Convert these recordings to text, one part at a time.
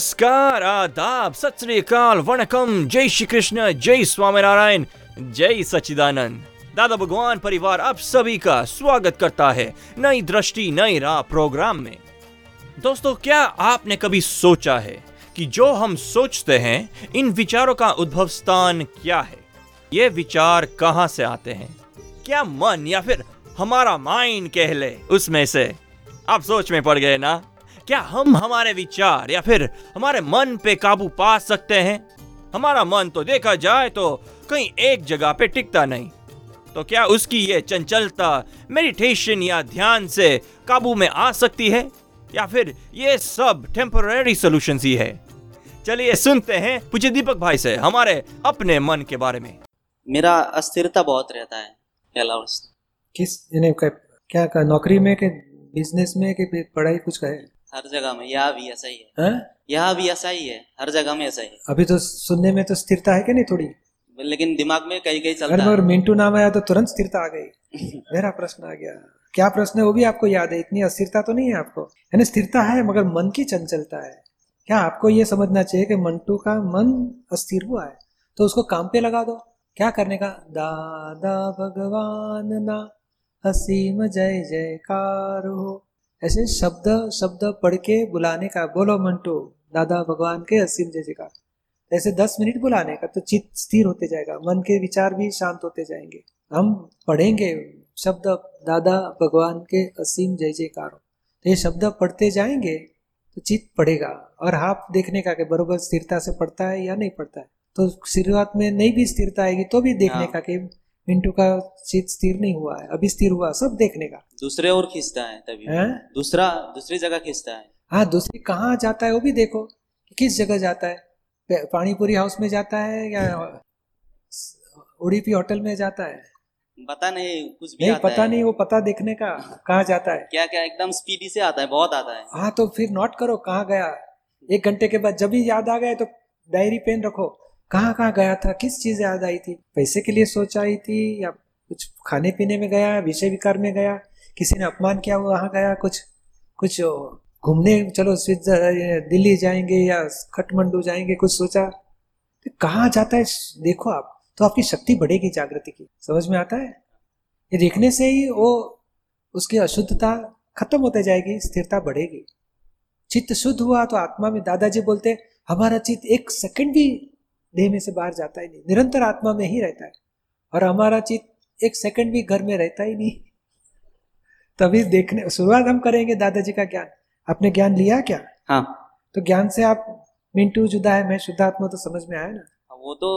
नमस्कार, आदाब सत वणकम। जय श्री कृष्ण जय स्वामीनारायण, जय सच्चिदानंद। दादा भगवान परिवार आप सभी का स्वागत करता है नई दृष्टि, नई राह प्रोग्राम में। दोस्तों, क्या आपने कभी सोचा है कि जो हम सोचते हैं, इन विचारों का उद्भव स्थान क्या है? ये विचार कहाँ से आते हैं? क्या मन या फिर हमारा माइंड कह ले उसमें से? आप सोच में पड़ गए ना? क्या हम हमारे विचार या फिर हमारे मन पे काबू पा सकते हैं? हमारा मन तो देखा जाए तो कहीं एक जगह पे टिकता नहीं। तो क्या उसकी ये चंचलता मेडिटेशन या ध्यान से काबू में आ सकती है? या फिर ये सब टेम्पररी सॉल्यूशन ही है? चलिए सुनते हैं पूछे दीपक भाई से हमारे अपने मन के बारे में। मेरा अस्थिरता बहुत रहता है किस क्या का नौकरी में कि बिज़नेस में कि पढ़ाई कुछ का है? हर जगह में यहाँ भी ऐसा ही है। हैं? यहाँ भी ऐसा ही है हर जगह में ऐसा ही अभी तो सुनने में तो स्थिरता है कि नहीं थोड़ी? लेकिन दिमाग में कहीं कहीं चलता है। मिंटू नाम आया तो तुरंत स्थिरता आ गई। मेरा प्रश्न आ गया क्या प्रश्न है वो भी आपको याद है? इतनी अस्थिरता तो नहीं है आपको? यानी स्थिरता है मगर मन की चंचलता है। क्या आपको ये समझना चाहिए कि मंटू का मन अस्थिर हुआ है? तो उसको काम पे लगा दो। क्या करने का? दादा भगवान ना हसीम जय जयकार हो। ऐसे शब्द शब्द पढ़ के बुलाने का बोलो मंटू दादा भगवान के असीम जय जयकार। ऐसे दस मिनट बुलाने का तो चित्त स्थिर होते जाएगा मन के विचार भी शांत होते जाएँगे। हम पढ़ेंगे शब्द दादा भगवान के असीम जय जयकार। तो ये शब्द पढ़ते जाएँगे तो चित्त पढ़ेगा और आप देखने का कि बरोबर स्थिरता से पढ़ता है या नहीं पढ़ता है। तो शुरुआत में नहीं भी स्थिरता आएगी तो भी देखने हाँ। का कि मिंटू का चित्त स्थिर नहीं हुआ है अभी स्थिर हुआ सब देखने का। दूसरे और खींचता है तभी। है? दूसरा दूसरी जगह खींचता है। हाँ दूसरी कहाँ जाता है वो भी देखो किस जगह जाता है? पानीपुरी हाउस में जाता है या उड़ीपी होटल में जाता है? पता नहीं कुछ भी नहीं आता पता है। नहीं वो पता देखने का कहाँ जाता है। क्या क्या एकदम स्पीडी से आता है बहुत आता है। हाँ तो फिर नोट करो कहाँ गया। एक घंटे के बाद जब भी याद आ गया तो डायरी पेन रखो। कहाँ कहाँ गया था? किस चीज़ याद आई थी? पैसे के लिए सोच आई थी या कुछ खाने पीने में गया विषय विकार में गया? किसी ने अपमान किया वो वहाँ गया? कुछ कुछ घूमने, चलो स्विट्जर दिल्ली जाएँगे या खटमंडू जाएँगे, कुछ सोचा? तो कहाँ जाता है? देखो आप तो आपकी शक्ति बढ़ेगी जागृति की। समझ में आता है? ये देखने से ही वो, उसकी अशुद्धता खत्म होते जाएगी, स्थिरता बढ़ेगी। चित्त शुद्ध हुआ तो आत्मा में दादाजी बोलते, हमारा चित्त एक सेकंड भी देह में से बाहर जाता ही नहीं निरंतर आत्मा में ही रहता है। और हमारा चित्त एक सेकंड भी घर में रहता ही नहीं। तभी देखने शुरुआत हम करेंगे दादाजी का ज्ञान। आपने ज्ञान लिया क्या? हाँ। तो ज्ञान से आप मिंटू जुदा है मैं शुद्धात्मा तो समझ में आया ना? वो तो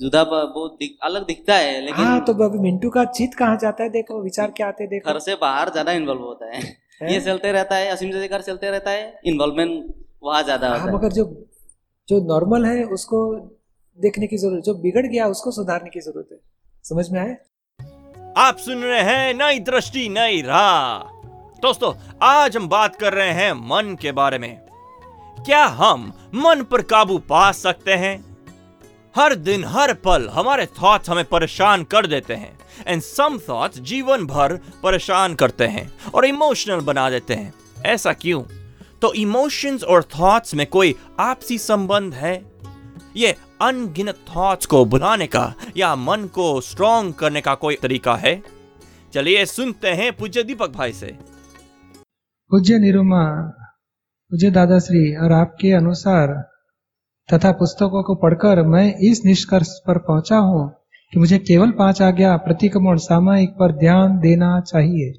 जुदा वो दिख, अलग दिखता है लेकिन हाँ तो अभी मिंटू का चित्त कहाँ जाता है देखो विचार क्या आते हैं देखो। घर से बाहर ज़्यादा इन्वॉल्व होता है। है? ये चलते रहता है असीम जयकार चलते रहता है इन्वॉल्वमेंट वहाँ ज़्यादा हाँ है। मगर जो जो नॉर्मल है उसको देखने की ज़रूरत, जो बिगड़ गया उसको सुधारने की ज़रूरत है। समझ में आए आप सुन रहे हैं नई दृष्टि, नई राह। दोस्तों, आज हम बात कर रहे हैं मन के बारे में। क्या हम मन पर काबू पा सकते हैं? हर दिन, हर पल हमारे थॉट्स हमें परेशान कर देते हैं। एंड सम थॉट्स जीवन भर परेशान करते हैं और इमोशनल बना देते हैं। ऐसा क्यों? तो इमोशंस और थॉट्स में कोई आपसी संबंध है? ये अनगिनत थॉट्स को बुलाने का या मन को स्ट्रॉन्ग करने का कोई तरीका है? चलिए सुनते हैं पूज्य दीपक भाई से। पूज्य निरुमा, पूज्य दादाश्री और आपके अनुसार तथा पुस्तकों को पढ़कर मैं इस निष्कर्ष पर पहुँचा हूँ कि मुझे केवल पाँच आज्ञा प्रतिक्रमण सामयिक पर ध्यान देना चाहिए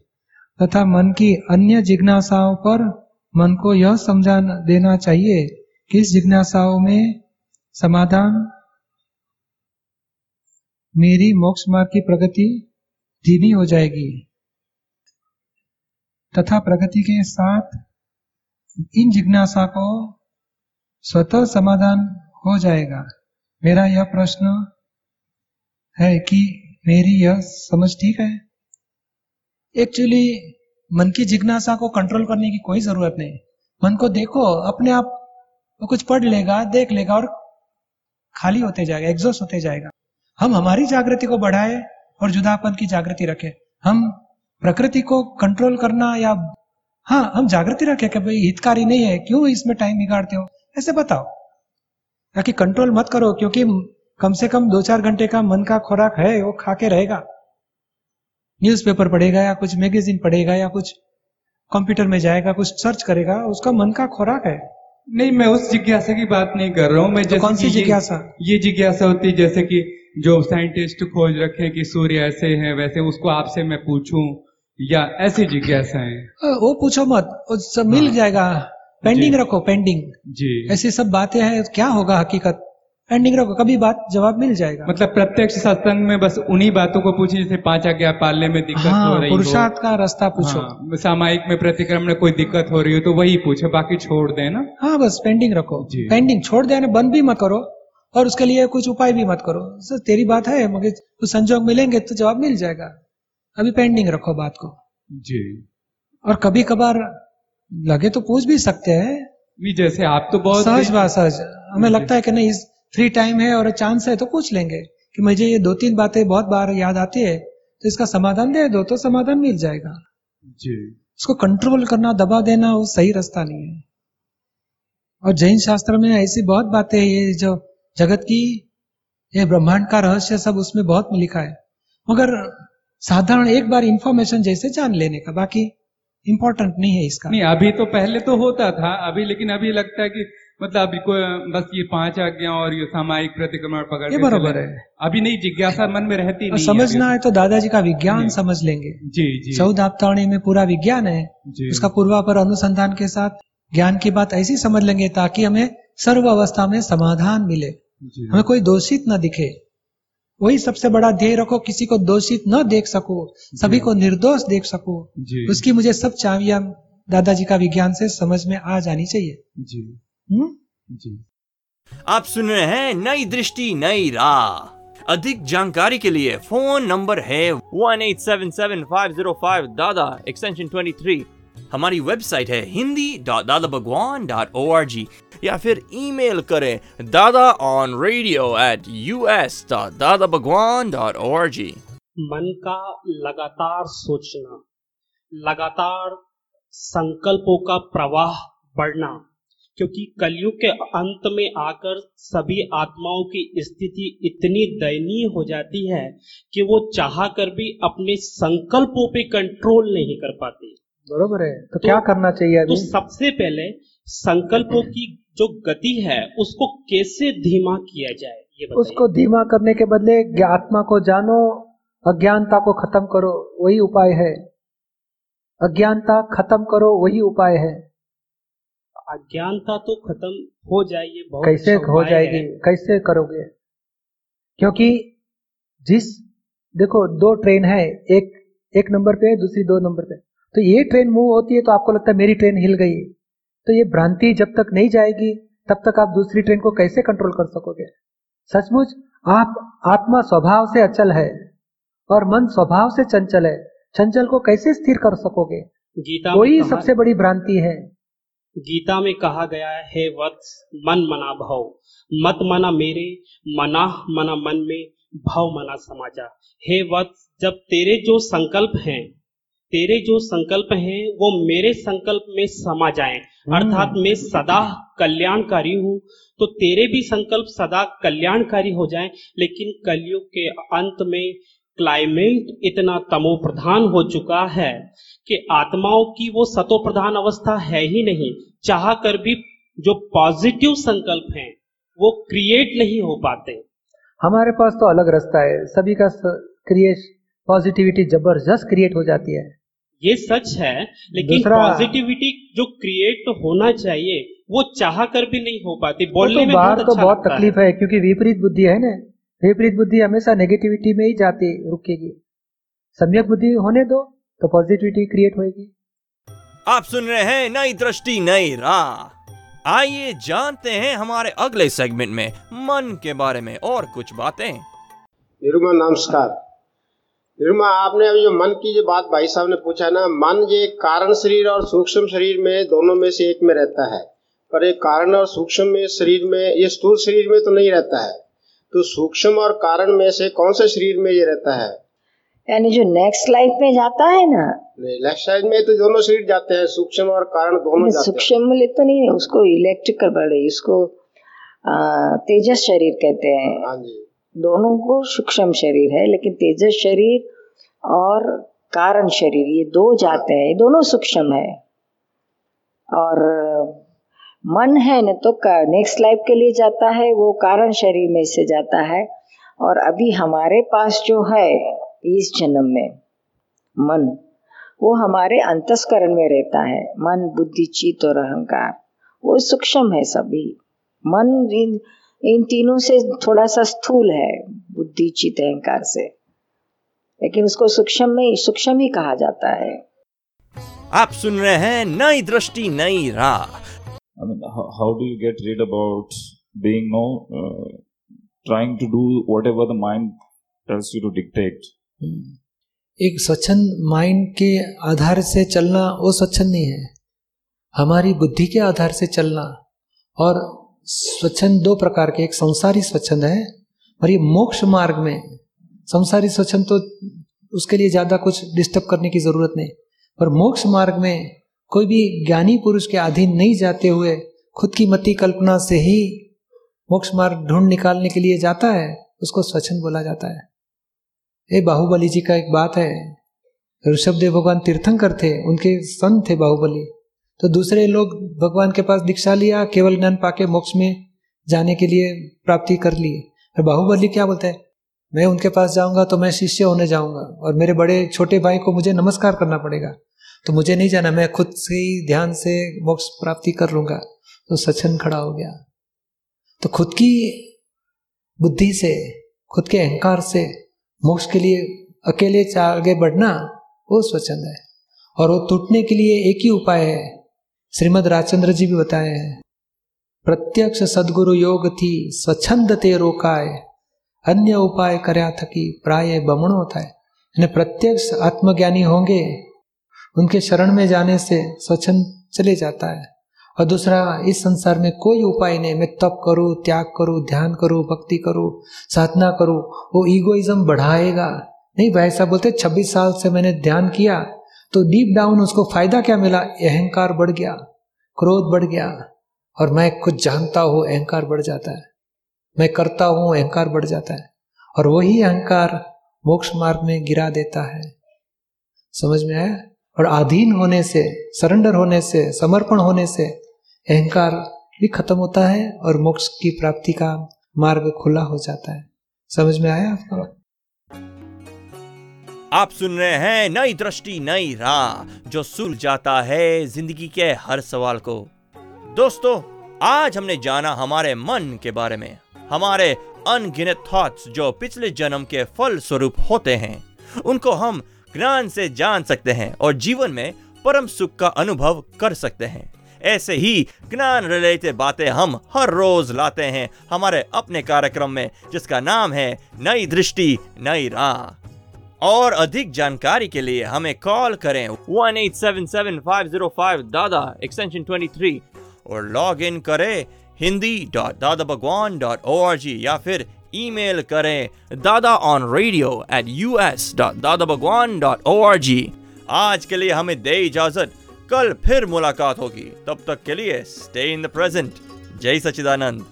तथा मन की अन्य जिज्ञासाओं पर मन को यह समझा देना चाहिए कि इस जिज्ञासाओं में समाधान। मेरी मोक्ष मार्ग की प्रगति धीमी हो जाएगी। तथा प्रगति के साथ इन जिज्ञासा को स्वतः समाधान हो जाएगा। मेरा यह प्रश्न है कि मेरी यह समझ ठीक है? एक्चुअली मन की जिज्ञासा को कंट्रोल करने की कोई ज़रूरत नहीं। मन को देखो, अपने आप वो कुछ पढ़ लेगा, देख लेगा और खाली होते जाएगा एग्जॉस्ट होते जाएगा। हम हमारी जागृति को बढ़ाए और जुदापन की जागृति रखें। हम प्रकृति को कंट्रोल करना या हाँ हम जागृति रखें कि भाई हितकारी नहीं है, क्यों इसमें टाइम बिगाड़ते हो? ऐसे बताओ। ताकि कंट्रोल मत करो, क्योंकि कम से कम दो चार घंटे का मन का खुराक है, वो खा के रहेगा। न्यूज़पेपर पढ़ेगा या कुछ मैगजीन पढ़ेगा या कुछ कंप्यूटर में जाएगा, कुछ सर्च करेगा, उसका मन का खुराक है। नहीं मैं उस जिज्ञासा की बात नहीं कर रहा हूँ मैं तो जैसे कौन सी जिज्ञासा? ये जिज्ञासा होती है जैसे कि जो साइंटिस्ट खोज रखे कि सूर्य ऐसे हैं वैसे उसको आपसे मैं पूछूँ या ऐसी जिज्ञासा है वो पूछो मत सब मिल हाँ। जाएगा। पेंडिंग रखो पेंडिंग जी। ऐसी सब बातें हैं क्या होगा हकीकत? पेंडिंग रखो कभी बात जवाब मिल जाएगा। मतलब प्रत्यक्ष सत्संग में बस उन्हीं बातों को पूछे जैसे पाँच आज्ञा पालने में दिक्कत हाँ, हो हाँ। रही पुरुषार्थ का रास्ता पूछो। हाँ, सामायिक में प्रतिक्रमण में कोई दिक्कत हो रही हो तो वही पूछे बाकी छोड़ देना। हाँ बस पेंडिंग रखो। पेंडिंग छोड़ देना बंद भी मत करो। और उसके लिए कुछ उपाय भी मत करो। सर तेरी बात है मगर कुछ संजोग मिलेंगे तो जवाब मिल जाएगा। अभी पेंडिंग रखो बात को। जी। और कभी कभार लगे तो पूछ भी सकते हैं। जैसे आप तो बहुत सहज बात सहज। हमें लगता है कि नहीं इस फ्री टाइम है और चांस है तो पूछ लेंगे कि मुझे ये दो तीन बातें बहुत बार याद आती है तो इसका समाधान दे दो तो समाधान मिल जाएगा। जी। उसको कंट्रोल करना दबा देना वो सही रास्ता नहीं है। और जैन शास्त्र में ऐसी बहुत बातें हैं, ये जो जगत की ये ब्रह्मांड का रहस्य सब उसमें बहुत लिखा है। मगर साधारण एक बार इंफॉर्मेशन जैसे जान लेने का बाकी इंपॉर्टेंट नहीं है इसका। नहीं अभी तो पहले तो होता था अभी लेकिन अभी लगता है कि मतलब अभी को बस ये पाँच आज्ञा और ये सामायिक प्रतिक्रमण पकड़ ये बरोबर। है। अभी नहीं जिज्ञासा मन में रहती नहीं समझना है तो दादाजी का विज्ञान समझ लेंगे। जी जी। चौदह चौदाप्तावणी में पूरा विज्ञान है। जी। उसका पूर्वापर अनुसंधान के साथ ज्ञान की बात ऐसी समझ लेंगे ताकि हमें सर्व अवस्था में समाधान मिले। हमें कोई दोषित न दिखे। वही सबसे बड़ा ध्येय रखो किसी को दोषित न देख सको सभी को निर्दोष देख सको। उसकी मुझे सब चाबियाँ दादाजी का विज्ञान से समझ में आ जानी चाहिए। जी। हम्म? जी। आप सुन रहे हैं नई दृष्टि, नई राह। अधिक जानकारी के लिए फ़ोन नंबर है one eight seven seven five zero five Dada extension twenty three हमारी वेबसाइट है Hindi dot Dada Bhagwan dot O R G या फिर ईमेल करें Dada on radio at U S dot Dada Bhagwan dot O R G मन का लगातार सोचना, लगातार संकल्पों का प्रवाह बढ़ना क्योंकि कलयुग के अंत में आकर सभी आत्माओं की स्थिति इतनी दयनीय हो जाती है कि वो चाह कर भी अपने संकल्पों पे कंट्रोल नहीं कर पाती। बरोबर है। तो तो- क्या करना चाहिए तो सबसे पहले संकल्पों की जो गति है उसको कैसे धीमा किया जाए ये उसको धीमा करने के बदले आत्मा को जानो अज्ञानता को खत्म करो वही उपाय है। अज्ञानता खत्म करो वही उपाय है। अज्ञानता तो खत्म हो जाए बहुत कैसे हो जाएगी? कैसे करोगे? क्योंकि जिस देखो दो ट्रेन है एक एक नंबर पे है दूसरी दो नंबर पे। तो ये ट्रेन मूव होती है तो आपको लगता है मेरी ट्रेन हिल गई। तो ये भ्रांति जब तक नहीं जाएगी तब तक आप दूसरी ट्रेन को कैसे कंट्रोल कर सकोगे? सचमुच आप आत्मा स्वभाव से अचल है और मन स्वभाव से चंचल है। चंचल को कैसे स्थिर कर सकोगे? गीता वही सबसे बड़ी भ्रांति है। गीता में कहा गया है हे वत्स मन मना भव। मत मना मेरे मना मना मन में भव मना समाजा। हे वत्स जब तेरे जो संकल्प हैं तेरे जो संकल्प हैं वो मेरे संकल्प में समा जाएँ। अर्थात मैं सदा कल्याणकारी हूँ तो तेरे भी संकल्प सदा कल्याणकारी हो जाएँ। लेकिन कलयुग के अंत में क्लाइमेट इतना तमो प्रधान हो चुका है कि आत्माओं की वो सतो प्रधान अवस्था है ही नहीं। चाह कर भी जो पॉजिटिव संकल्प हैं वो क्रिएट नहीं हो पाते। हमारे पास तो अलग रास्ता है। सभी का क्रिएट पॉजिटिविटी ज़बरदस्त क्रिएट हो जाती है। ये सच है लेकिन पॉजिटिविटी जो क्रिएट होना चाहिए वो चाह कर भी नहीं हो पाती। बोलने तो में बाहर बहुत तो अच्छा बहुत तकलीफ़ है क्योंकि विपरीत बुद्धि है ना। विपरीत बुद्धि हमेशा नेगेटिविटी में ही जाती रुकेगी। सम्यक बुद्धि होने दो। तो पॉजिटिविटी क्रिएट होगी आप सुन रहे हैं नई दृष्टि नई राह। आइए जानते हैं हमारे अगले सेगमेंट में मन के बारे में और कुछ बातें। निरुमा नमस्कार। निरुमा आपने अभी जो मन की जो बात भाई साहब ने पूछा ना मन ये कारण शरीर और सूक्ष्म शरीर में दोनों में से एक में रहता है। पर एक कारण और सूक्ष्म में शरीर में ये स्थूल शरीर में तो नहीं रहता है। तो सूक्ष्म और कारण में से कौन से शरीर में ये रहता है? यानी जो नेक्स्ट लाइफ में जाता है ना लेफ़्ट साइड में तो दोनों शरीर जाते हैं सूक्ष्म और कारण दोनों जाते हैं। सूक्ष्म में तो नहीं है उसको इलेक्ट्रिकल बड़े उसको तेजस शरीर कहते हैं। हाँ दोनों को सूक्ष्म शरीर है लेकिन तेजस शरीर और कारण शरीर ये दो जाते हैं ये दोनों सूक्ष्म है। और मन है न तो नेक्स्ट लाइफ के लिए जाता है वो कारण शरीर में से जाता है। और अभी हमारे पास जो है इस जन्म में। मन वो हमारे अंतस्करण में रहता है। मन बुद्धि चित्त और अहंकार वो सूक्ष्म है सभी। मन इन इन तीनों से थोड़ा सा स्थूल है बुद्धि चित्त अहंकार से। लेकिन उसको सूक्ष्म में सूक्ष्म ही कहा जाता है। आप सुन रहे हैं नई दृष्टि नई राह। I mean, how, how do you get rid about being no uh, trying to do whatever the mind tells you to dictate? एक स्वच्छंद माइंड के आधार से चलना वो स्वच्छंद नहीं है। हमारी बुद्धि के आधार से चलना और स्वच्छंद दो प्रकार के, एक संसारी स्वच्छंद है और ये मोक्ष मार्ग में। संसारी स्वच्छंद तो उसके लिए ज़्यादा कुछ डिस्टर्ब करने की ज़रूरत नहीं, पर मोक्ष मार्ग में कोई भी ज्ञानी पुरुष के अधीन नहीं जाते हुए खुद की मति कल्पना से ही मोक्ष मार्ग ढूंढ निकालने के लिए जाता है, उसको स्वच्छंद बोला जाता है। ये बाहुबली जी का एक बात है। ऋषभ देव भगवान तीर्थंकर थे, उनके सन थे बाहुबली। तो दूसरे लोग भगवान के पास दीक्षा लिया, केवल ज्ञान पाके मोक्ष में जाने के लिए प्राप्ति कर ली। और बाहुबली क्या बोलते हैं? मैं उनके पास जाऊँगा तो मैं शिष्य होने जाऊँगा और मेरे बड़े छोटे भाई को मुझे नमस्कार करना पड़ेगा। तो मुझे नहीं जाना, मैं खुद से ही ध्यान से मोक्ष प्राप्ति कर लूँगा। तो सचन खड़ा हो गया। तो खुद की बुद्धि से, खुद के अहंकार से मोक्ष के लिए अकेले आगे बढ़ना वो स्वच्छंद है। और वो टूटने के लिए एक ही उपाय है। श्रीमद राजचंद्र जी भी बताए हैं। प्रत्यक्ष सदगुरु योग थी, स्वच्छंद ते रोकाय। अन्य उपाय कर्या थकी प्राय बमणो होता है यानी प्रत्यक्ष आत्मज्ञानी होंगे, उनके शरण में जाने से स्वच्छंद चले जाता है। और दूसरा, इस संसार में कोई उपाय नहीं। मैं तप करूँ, त्याग करूँ, ध्यान करूँ, भक्ति करूँ, साधना करूँ, वो ईगोइज्म बढ़ाएगा। नहीं, भाई साहब बोलते, छब्बीस साल से मैंने ध्यान किया तो डीप डाउन उसको फ़ायदा क्या मिला? अहंकार बढ़ गया, क्रोध बढ़ गया, और मैं कुछ जानता हूँ, अहंकार बढ़ जाता है। मैं करता हूँ, अहंकार बढ़ जाता है। और वही अहंकार मोक्ष मार्ग में गिरा देता है। समझ में आया? और अधीन होने से, सरेंडर होने से, समर्पण होने से अहंकार भी खत्म होता है और मोक्ष की प्राप्ति का मार्ग खुला हो जाता है। समझ में आया आपको आप सुन रहे हैं नई दृष्टि, नई राह, जो सुल जाता है ज़िंदगी के हर सवाल को। दोस्तों, आज हमने जाना हमारे मन के बारे में। हमारे अनगिनत थॉट्स जो पिछले जन्म के फल स्वरूप होते हैं, उनको हम ज्ञान से जान सकते हैं और जीवन में परम सुख का अनुभव कर सकते हैं। ऐसे ही ज्ञान रिलेटेड बातें हम हर रोज लाते हैं हमारे अपने कार्यक्रम में, जिसका नाम है नई दृष्टि, नई राह। और अधिक जानकारी के लिए हमें कॉल करें one eight seven seven five zero five Dada extension twenty three और लॉग इन करें Hindi dot Dada Bhagwan dot O R G या फिर ईमेल करें Dada on radio at U S dot Dada Bhagwan dot O R G आज के लिए हमें दे इजाज़त। कल फिर मुलाकात होगी। तब तक के लिए स्टे इन द प्रेजेंट जय सचिदानंद